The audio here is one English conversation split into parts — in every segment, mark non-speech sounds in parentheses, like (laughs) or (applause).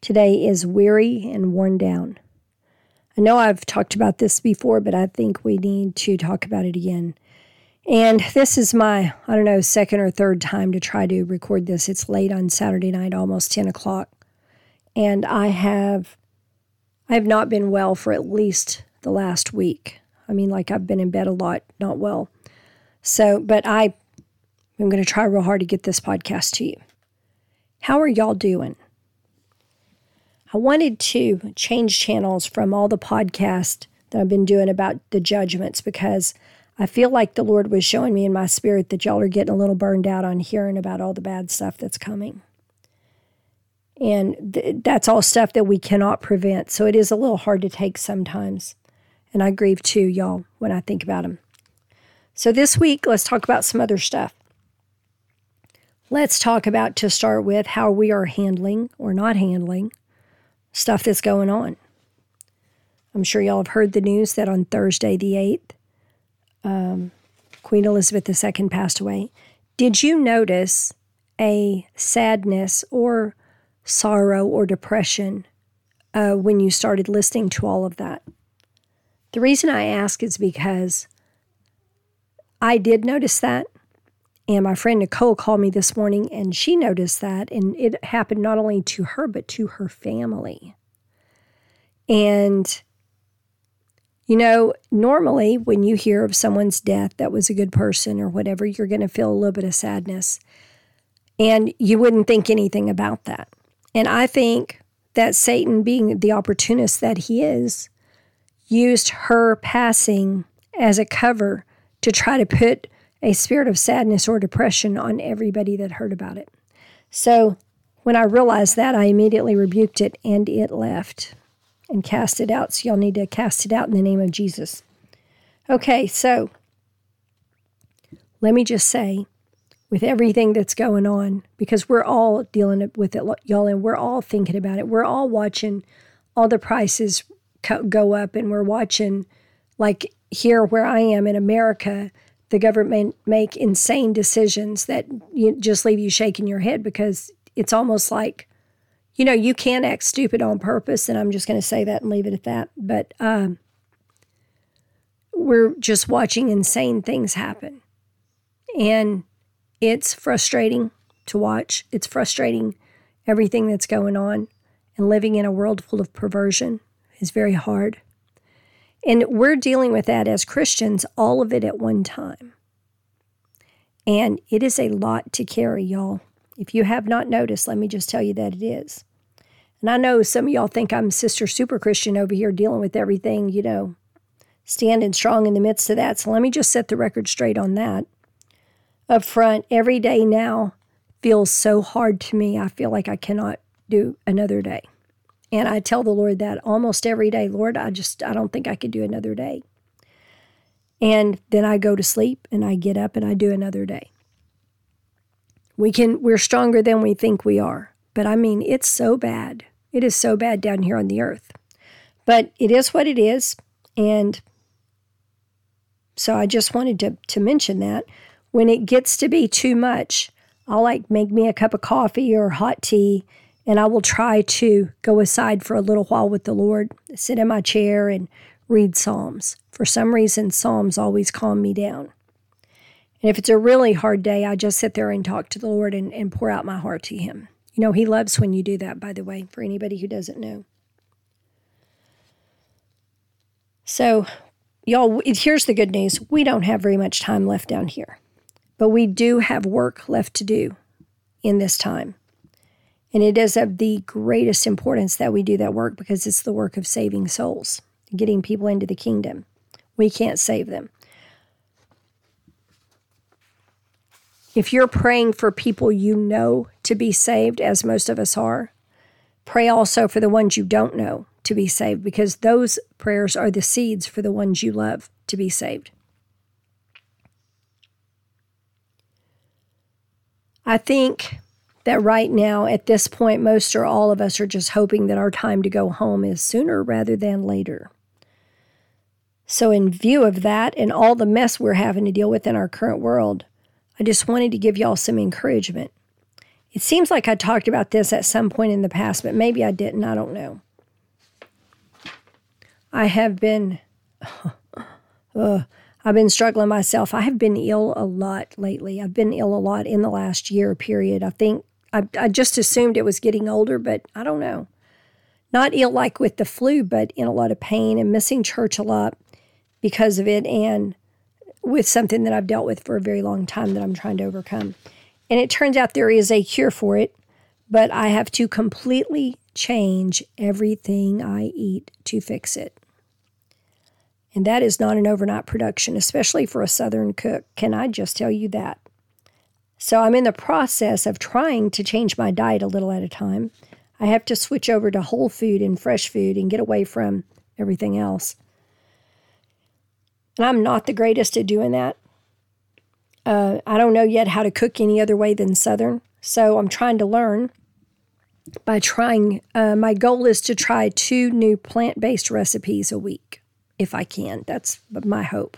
today is Weary and Worn Down. I know I've talked about this before, but I think we need to talk about it again. And this is my, I don't know, second or third time to try to record this. It's late on Saturday night, almost 10 o'clock. And I have I have not been well for at least the last week. I mean, like I've been in bed a lot, not well. So, but I I'm going to try real hard to get this podcast to you. How are y'all doing? I wanted to change channels from all the podcasts that I've been doing about the judgments because I feel like the Lord was showing me in my spirit that y'all are getting a little burned out on hearing about all the bad stuff that's coming. And th- that's all stuff that we cannot prevent. So it is a little hard to take sometimes. And I grieve too, y'all, when I think about them. So this week, let's talk about some other stuff. Let's talk about, to start with, how we are handling or not handling stuff that's going on. I'm sure y'all have heard the news that on Thursday, the 8th, um, Queen Elizabeth II passed away. Did you notice a sadness or sorrow or depression uh, when you started listening to all of that? The reason I ask is because I did notice that. And my friend Nicole called me this morning and she noticed that. And it happened not only to her, but to her family. And you know, normally when you hear of someone's death that was a good person or whatever, you're going to feel a little bit of sadness. And you wouldn't think anything about that. And I think that Satan, being the opportunist that he is, used her passing as a cover to try to put a spirit of sadness or depression on everybody that heard about it. So when I realized that, I immediately rebuked it and it left and cast it out. So y'all need to cast it out in the name of Jesus. Okay, so let me just say, with everything that's going on, because we're all dealing with it, y'all, and we're all thinking about it. We're all watching all the prices go up, and we're watching, like here where I am in America, the government make insane decisions that just leave you shaking your head because it's almost like you know, you can act stupid on purpose, and I'm just going to say that and leave it at that. But um, we're just watching insane things happen. And it's frustrating to watch. It's frustrating everything that's going on. And living in a world full of perversion is very hard. And we're dealing with that as Christians, all of it at one time. And it is a lot to carry, y'all. If you have not noticed, let me just tell you that it is. And I know some of y'all think I'm Sister Super Christian over here dealing with everything, you know, standing strong in the midst of that. So let me just set the record straight on that. Up front, every day now feels so hard to me. I feel like I cannot do another day. And I tell the Lord that almost every day, Lord, I just, I don't think I could do another day. And then I go to sleep and I get up and I do another day. We can, we're stronger than we think we are. But I mean, it's so bad. It is so bad down here on the earth. But it is what it is. And so I just wanted to, to mention that. When it gets to be too much, I'll like make me a cup of coffee or hot tea, and I will try to go aside for a little while with the Lord, sit in my chair and read Psalms. For some reason, Psalms always calm me down. And if it's a really hard day, I just sit there and talk to the Lord and, and pour out my heart to Him. You know, he loves when you do that, by the way, for anybody who doesn't know. So, y'all, here's the good news we don't have very much time left down here, but we do have work left to do in this time. And it is of the greatest importance that we do that work because it's the work of saving souls, getting people into the kingdom. We can't save them. If you're praying for people you know to be saved, as most of us are, Pray also for the ones you don't know to be saved, because those prayers are the seeds for the ones you love to be saved. I think that right now, at this point, most or all of us are just hoping that our time to go home is sooner rather than later. So, in view of that and all the mess we're having to deal with in our current world, I just wanted to give y'all some encouragement. It seems like I talked about this at some point in the past, but maybe I didn't. I don't know. I have been, (laughs) uh, I've been struggling myself. I have been ill a lot lately. I've been ill a lot in the last year period. I think I, I just assumed it was getting older, but I don't know. Not ill like with the flu, but in a lot of pain and missing church a lot because of it and with something that I've dealt with for a very long time that I'm trying to overcome. And it turns out there is a cure for it, but I have to completely change everything I eat to fix it. And that is not an overnight production, especially for a Southern cook. Can I just tell you that? So I'm in the process of trying to change my diet a little at a time. I have to switch over to whole food and fresh food and get away from everything else. And I'm not the greatest at doing that. Uh, I don't know yet how to cook any other way than Southern. So I'm trying to learn by trying. Uh, my goal is to try two new plant based recipes a week if I can. That's my hope.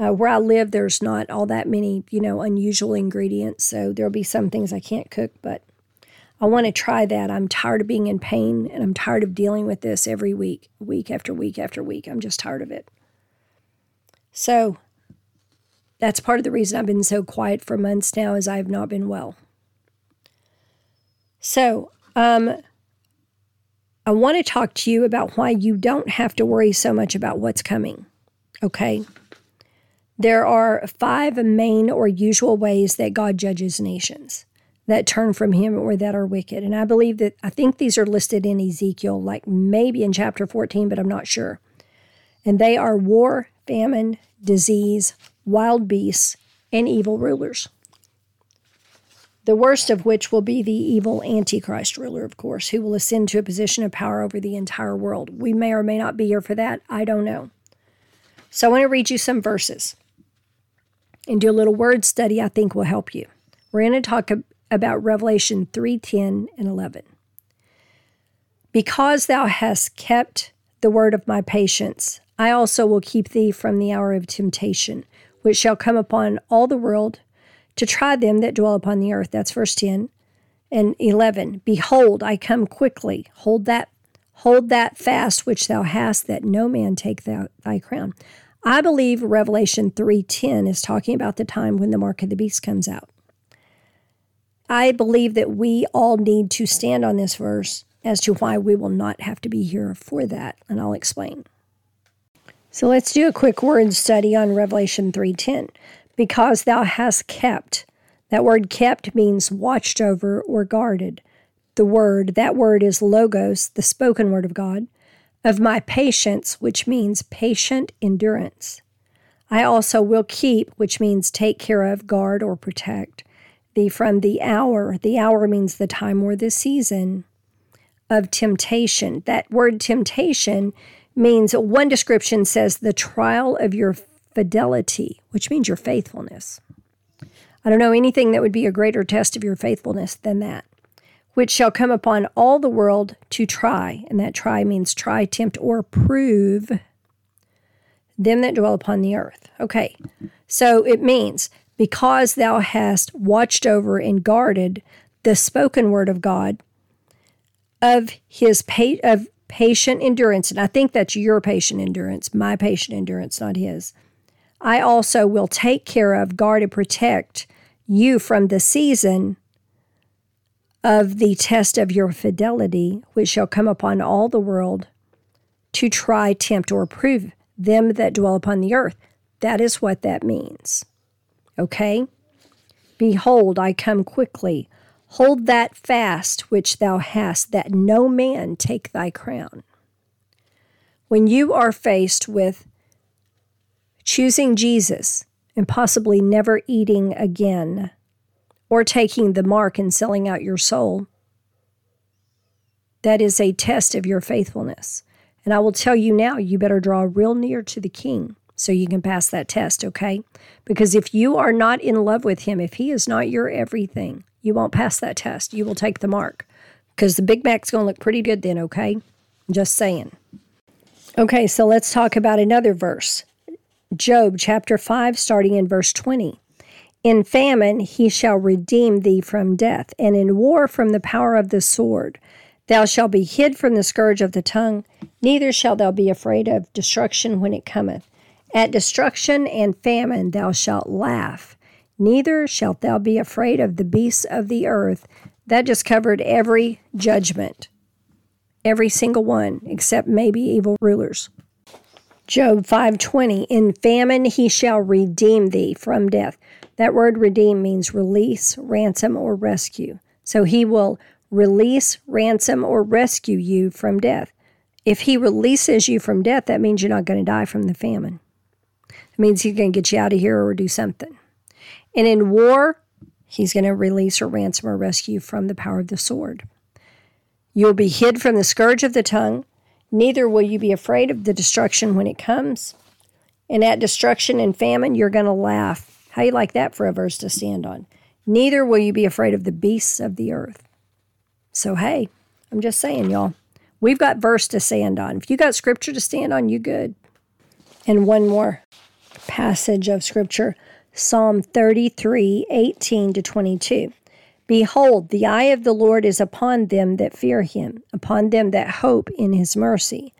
Uh, where I live, there's not all that many, you know, unusual ingredients. So there'll be some things I can't cook, but I want to try that. I'm tired of being in pain and I'm tired of dealing with this every week, week after week after week. I'm just tired of it. So that's part of the reason I've been so quiet for months now is I have not been well. So, um, I want to talk to you about why you don't have to worry so much about what's coming. Okay. There are five main or usual ways that God judges nations that turn from Him or that are wicked. And I believe that, I think these are listed in Ezekiel, like maybe in chapter 14, but I'm not sure. And they are war, famine, disease, wild beasts, and evil rulers. The worst of which will be the evil Antichrist ruler, of course, who will ascend to a position of power over the entire world. We may or may not be here for that. I don't know. So I want to read you some verses and do a little word study I think will help you. We're going to talk about Revelation 3 10 and 11. Because thou hast kept the word of my patience, I also will keep thee from the hour of temptation, which shall come upon all the world to try them that dwell upon the earth. That's verse 10 and 11. Behold, I come quickly. Hold that hold that fast which thou hast that no man take thou, thy crown. I believe Revelation 3:10 is talking about the time when the mark of the beast comes out. I believe that we all need to stand on this verse as to why we will not have to be here for that, and I'll explain. So let's do a quick word study on Revelation 3:10. Because thou hast kept. That word kept means watched over or guarded. The word, that word is logos, the spoken word of God, of my patience, which means patient endurance. I also will keep, which means take care of, guard, or protect thee from the hour. The hour means the time or the season of temptation. That word temptation means one description says the trial of your fidelity, which means your faithfulness. I don't know anything that would be a greater test of your faithfulness than that, which shall come upon all the world to try, and that try means try, tempt, or prove them that dwell upon the earth. Okay, so it means because thou hast watched over and guarded the spoken word of God of his pa- of patient endurance, and I think that's your patient endurance, my patient endurance, not his. I also will take care of, guard, and protect you from the season of the test of your fidelity, which shall come upon all the world to try, tempt, or prove them that dwell upon the earth. That is what that means. Okay? Behold, I come quickly. Hold that fast which thou hast, that no man take thy crown. When you are faced with choosing Jesus and possibly never eating again, or taking the mark and selling out your soul, That is a test of your faithfulness. And I will tell you now, you better draw real near to the king so you can pass that test, okay? Because if you are not in love with him, if he is not your everything, you won't pass that test. You will take the mark because the Big Mac's going to look pretty good then, okay? Just saying. Okay, so let's talk about another verse Job chapter 5, starting in verse 20. In famine he shall redeem thee from death, and in war from the power of the sword. Thou shalt be hid from the scourge of the tongue, neither shalt thou be afraid of destruction when it cometh. At destruction and famine thou shalt laugh, neither shalt thou be afraid of the beasts of the earth. That just covered every judgment, every single one, except maybe evil rulers. Job 5:20 In famine he shall redeem thee from death. That word redeem means release, ransom or rescue. So he will release, ransom or rescue you from death. If he releases you from death, that means you're not going to die from the famine. It means he's going to get you out of here or do something. And in war, he's going to release or ransom or rescue from the power of the sword. You'll be hid from the scourge of the tongue. Neither will you be afraid of the destruction when it comes. And at destruction and famine, you're going to laugh. How you like that for a verse to stand on? Neither will you be afraid of the beasts of the earth. So, hey, I'm just saying, y'all, we've got verse to stand on. If you got scripture to stand on, you good. And one more passage of scripture Psalm 33 18 to 22. Behold, the eye of the Lord is upon them that fear him, upon them that hope in his mercy,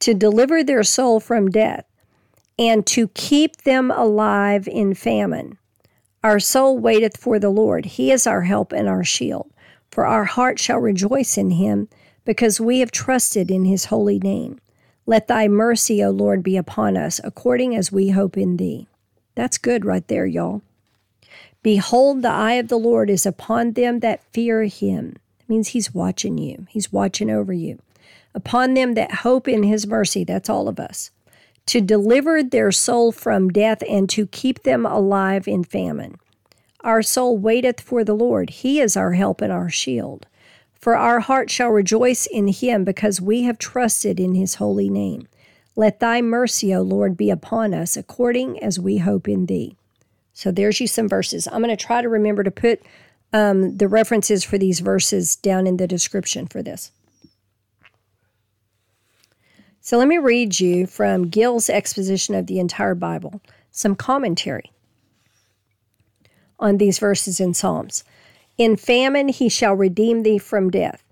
to deliver their soul from death, and to keep them alive in famine. Our soul waiteth for the Lord. He is our help and our shield. For our heart shall rejoice in him, because we have trusted in his holy name. Let thy mercy, O Lord, be upon us, according as we hope in thee. That's good right there, y'all. Behold, the eye of the Lord is upon them that fear him. It means he's watching you, he's watching over you. Upon them that hope in his mercy, that's all of us, to deliver their soul from death and to keep them alive in famine. Our soul waiteth for the Lord, he is our help and our shield. For our heart shall rejoice in him because we have trusted in his holy name. Let thy mercy, O Lord, be upon us according as we hope in thee. So there's you some verses. I'm going to try to remember to put um, the references for these verses down in the description for this. So let me read you from Gill's exposition of the entire Bible, some commentary on these verses in Psalms. In famine he shall redeem thee from death.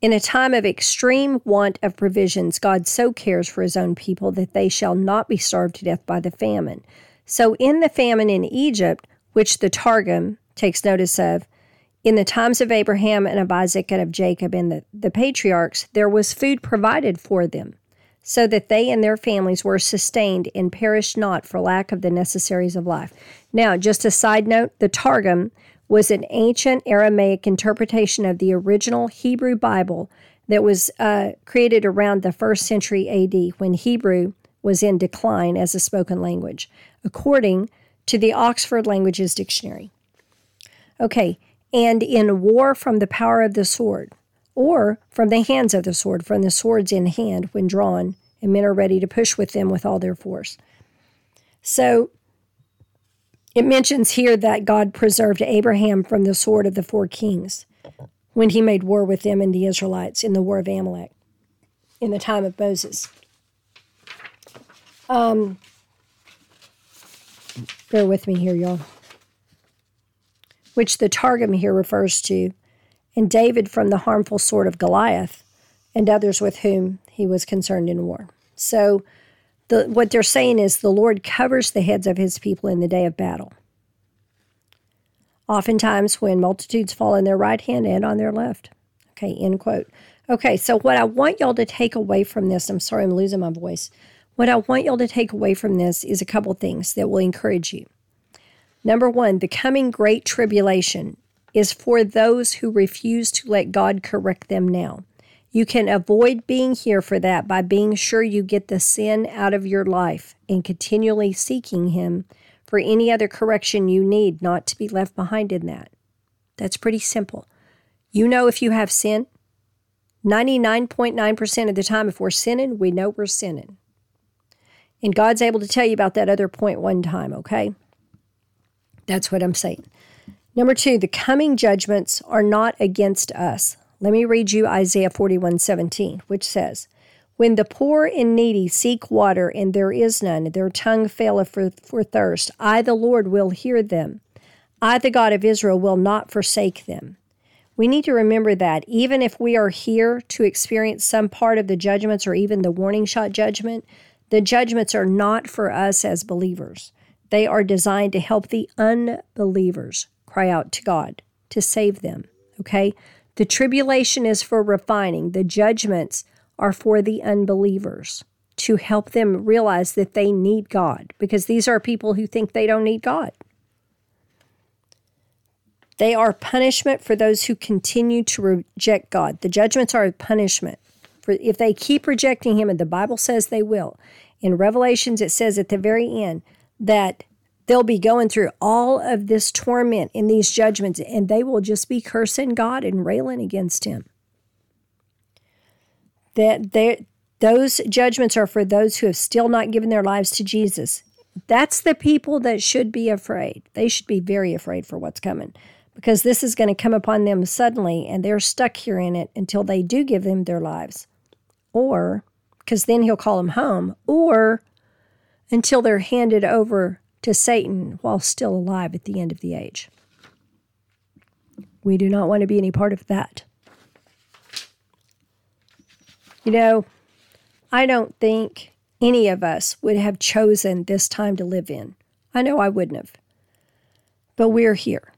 In a time of extreme want of provisions, God so cares for his own people that they shall not be starved to death by the famine. So, in the famine in Egypt, which the Targum takes notice of, in the times of Abraham and of Isaac and of Jacob and the, the patriarchs, there was food provided for them, so that they and their families were sustained and perished not for lack of the necessaries of life. Now, just a side note the Targum was an ancient Aramaic interpretation of the original Hebrew Bible that was uh, created around the first century AD when Hebrew was in decline as a spoken language according to the Oxford Languages Dictionary. Okay, and in war from the power of the sword, or from the hands of the sword, from the swords in hand when drawn, and men are ready to push with them with all their force. So it mentions here that God preserved Abraham from the sword of the four kings when he made war with them and the Israelites in the war of Amalek in the time of Moses. Um, Bear with me here, y'all. Which the Targum here refers to, and David from the harmful sword of Goliath, and others with whom he was concerned in war. So, the, what they're saying is the Lord covers the heads of his people in the day of battle. Oftentimes, when multitudes fall on their right hand and on their left. Okay, end quote. Okay, so what I want y'all to take away from this, I'm sorry I'm losing my voice. What I want y'all to take away from this is a couple things that will encourage you. Number one, the coming great tribulation is for those who refuse to let God correct them now. You can avoid being here for that by being sure you get the sin out of your life and continually seeking Him for any other correction you need not to be left behind in that. That's pretty simple. You know if you have sin, 99.9% of the time, if we're sinning, we know we're sinning. And God's able to tell you about that other point one time, okay? That's what I'm saying. Number two, the coming judgments are not against us. Let me read you Isaiah 41 17, which says, When the poor and needy seek water and there is none, their tongue faileth for, for thirst, I, the Lord, will hear them. I, the God of Israel, will not forsake them. We need to remember that even if we are here to experience some part of the judgments or even the warning shot judgment, the judgments are not for us as believers. They are designed to help the unbelievers cry out to God to save them. Okay? The tribulation is for refining, the judgments are for the unbelievers to help them realize that they need God because these are people who think they don't need God. They are punishment for those who continue to reject God. The judgments are a punishment for if they keep rejecting Him, and the Bible says they will. In Revelations, it says at the very end that they'll be going through all of this torment in these judgments, and they will just be cursing God and railing against Him. That they, those judgments are for those who have still not given their lives to Jesus. That's the people that should be afraid. They should be very afraid for what's coming because this is going to come upon them suddenly and they're stuck here in it until they do give them their lives. Or, because then he'll call them home, or until they're handed over to Satan while still alive at the end of the age. We do not want to be any part of that. You know, I don't think any of us would have chosen this time to live in. I know I wouldn't have. But we're here.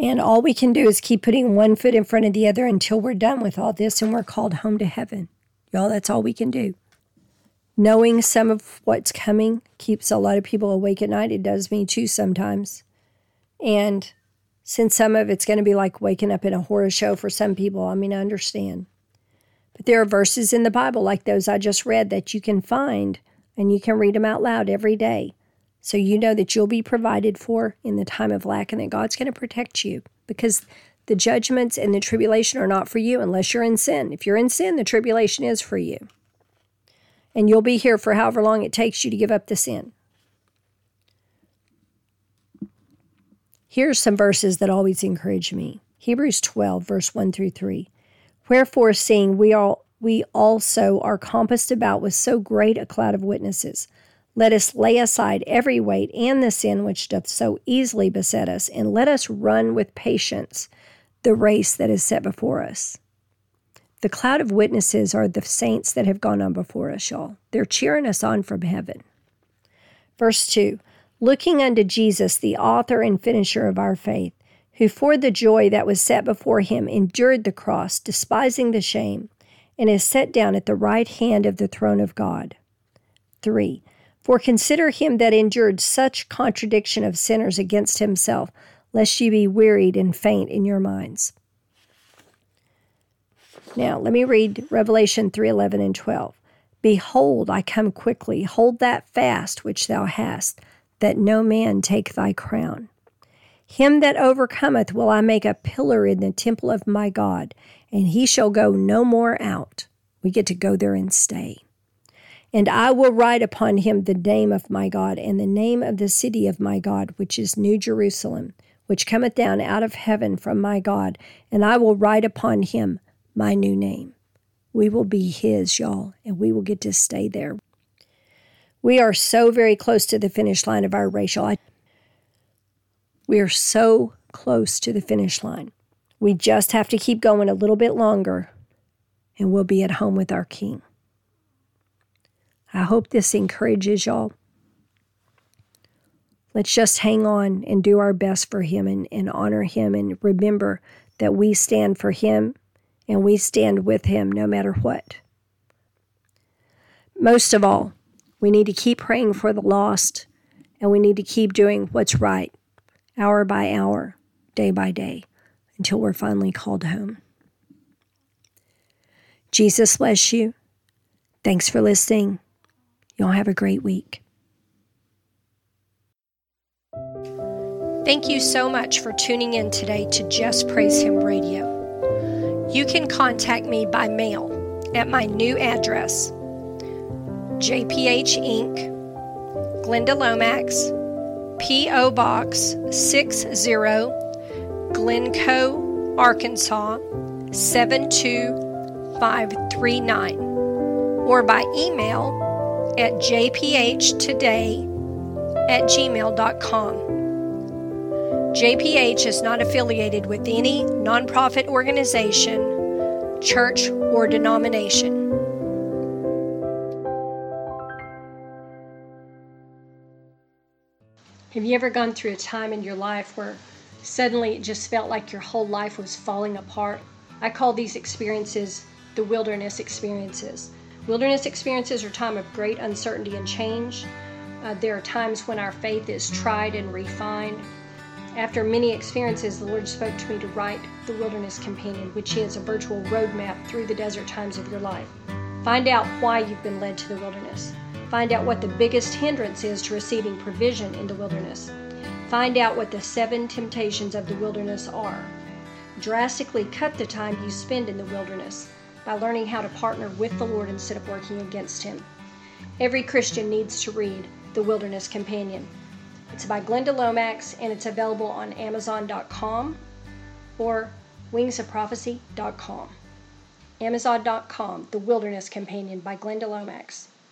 And all we can do is keep putting one foot in front of the other until we're done with all this and we're called home to heaven. Y'all, that's all we can do. Knowing some of what's coming keeps a lot of people awake at night. It does me too sometimes. And since some of it's going to be like waking up in a horror show for some people, I mean, I understand. But there are verses in the Bible like those I just read that you can find and you can read them out loud every day so you know that you'll be provided for in the time of lack and that God's going to protect you because the judgments and the tribulation are not for you unless you're in sin. If you're in sin, the tribulation is for you. And you'll be here for however long it takes you to give up the sin. Here's some verses that always encourage me. Hebrews 12, verse 1 through 3. Wherefore, seeing we all we also are compassed about with so great a cloud of witnesses, let us lay aside every weight and the sin which doth so easily beset us, and let us run with patience the race that is set before us. The cloud of witnesses are the saints that have gone on before us, y'all. They're cheering us on from heaven. Verse 2 Looking unto Jesus, the author and finisher of our faith, who for the joy that was set before him endured the cross, despising the shame, and is set down at the right hand of the throne of God. 3. For consider him that endured such contradiction of sinners against himself, lest ye be wearied and faint in your minds. Now, let me read Revelation 3:11 and 12. Behold, I come quickly. Hold that fast which thou hast, that no man take thy crown. Him that overcometh will I make a pillar in the temple of my God, and he shall go no more out. We get to go there and stay. And I will write upon him the name of my God and the name of the city of my God, which is New Jerusalem, which cometh down out of heaven from my God, and I will write upon him my new name. We will be his, y'all, and we will get to stay there. We are so very close to the finish line of our race, y'all. We are so close to the finish line. We just have to keep going a little bit longer, and we'll be at home with our King. I hope this encourages y'all. Let's just hang on and do our best for Him and, and honor Him and remember that we stand for Him and we stand with Him no matter what. Most of all, we need to keep praying for the lost and we need to keep doing what's right, hour by hour, day by day, until we're finally called home. Jesus bless you. Thanks for listening. Y'all have a great week. Thank you so much for tuning in today to Just Praise Him Radio. You can contact me by mail at my new address JPH Inc., Glenda Lomax, P.O. Box 60, Glencoe, Arkansas 72539, or by email at jphtoday at gmail.com. JPH is not affiliated with any nonprofit organization, church, or denomination. Have you ever gone through a time in your life where suddenly it just felt like your whole life was falling apart? I call these experiences the wilderness experiences. Wilderness experiences are time of great uncertainty and change. Uh, there are times when our faith is tried and refined. After many experiences, the Lord spoke to me to write the Wilderness Companion, which is a virtual roadmap through the desert times of your life. Find out why you've been led to the wilderness. Find out what the biggest hindrance is to receiving provision in the wilderness. Find out what the seven temptations of the wilderness are. Drastically cut the time you spend in the wilderness by learning how to partner with the Lord instead of working against Him. Every Christian needs to read The Wilderness Companion. It's by Glenda Lomax and it's available on Amazon.com or wingsofprophecy.com. Amazon.com, The Wilderness Companion by Glenda Lomax.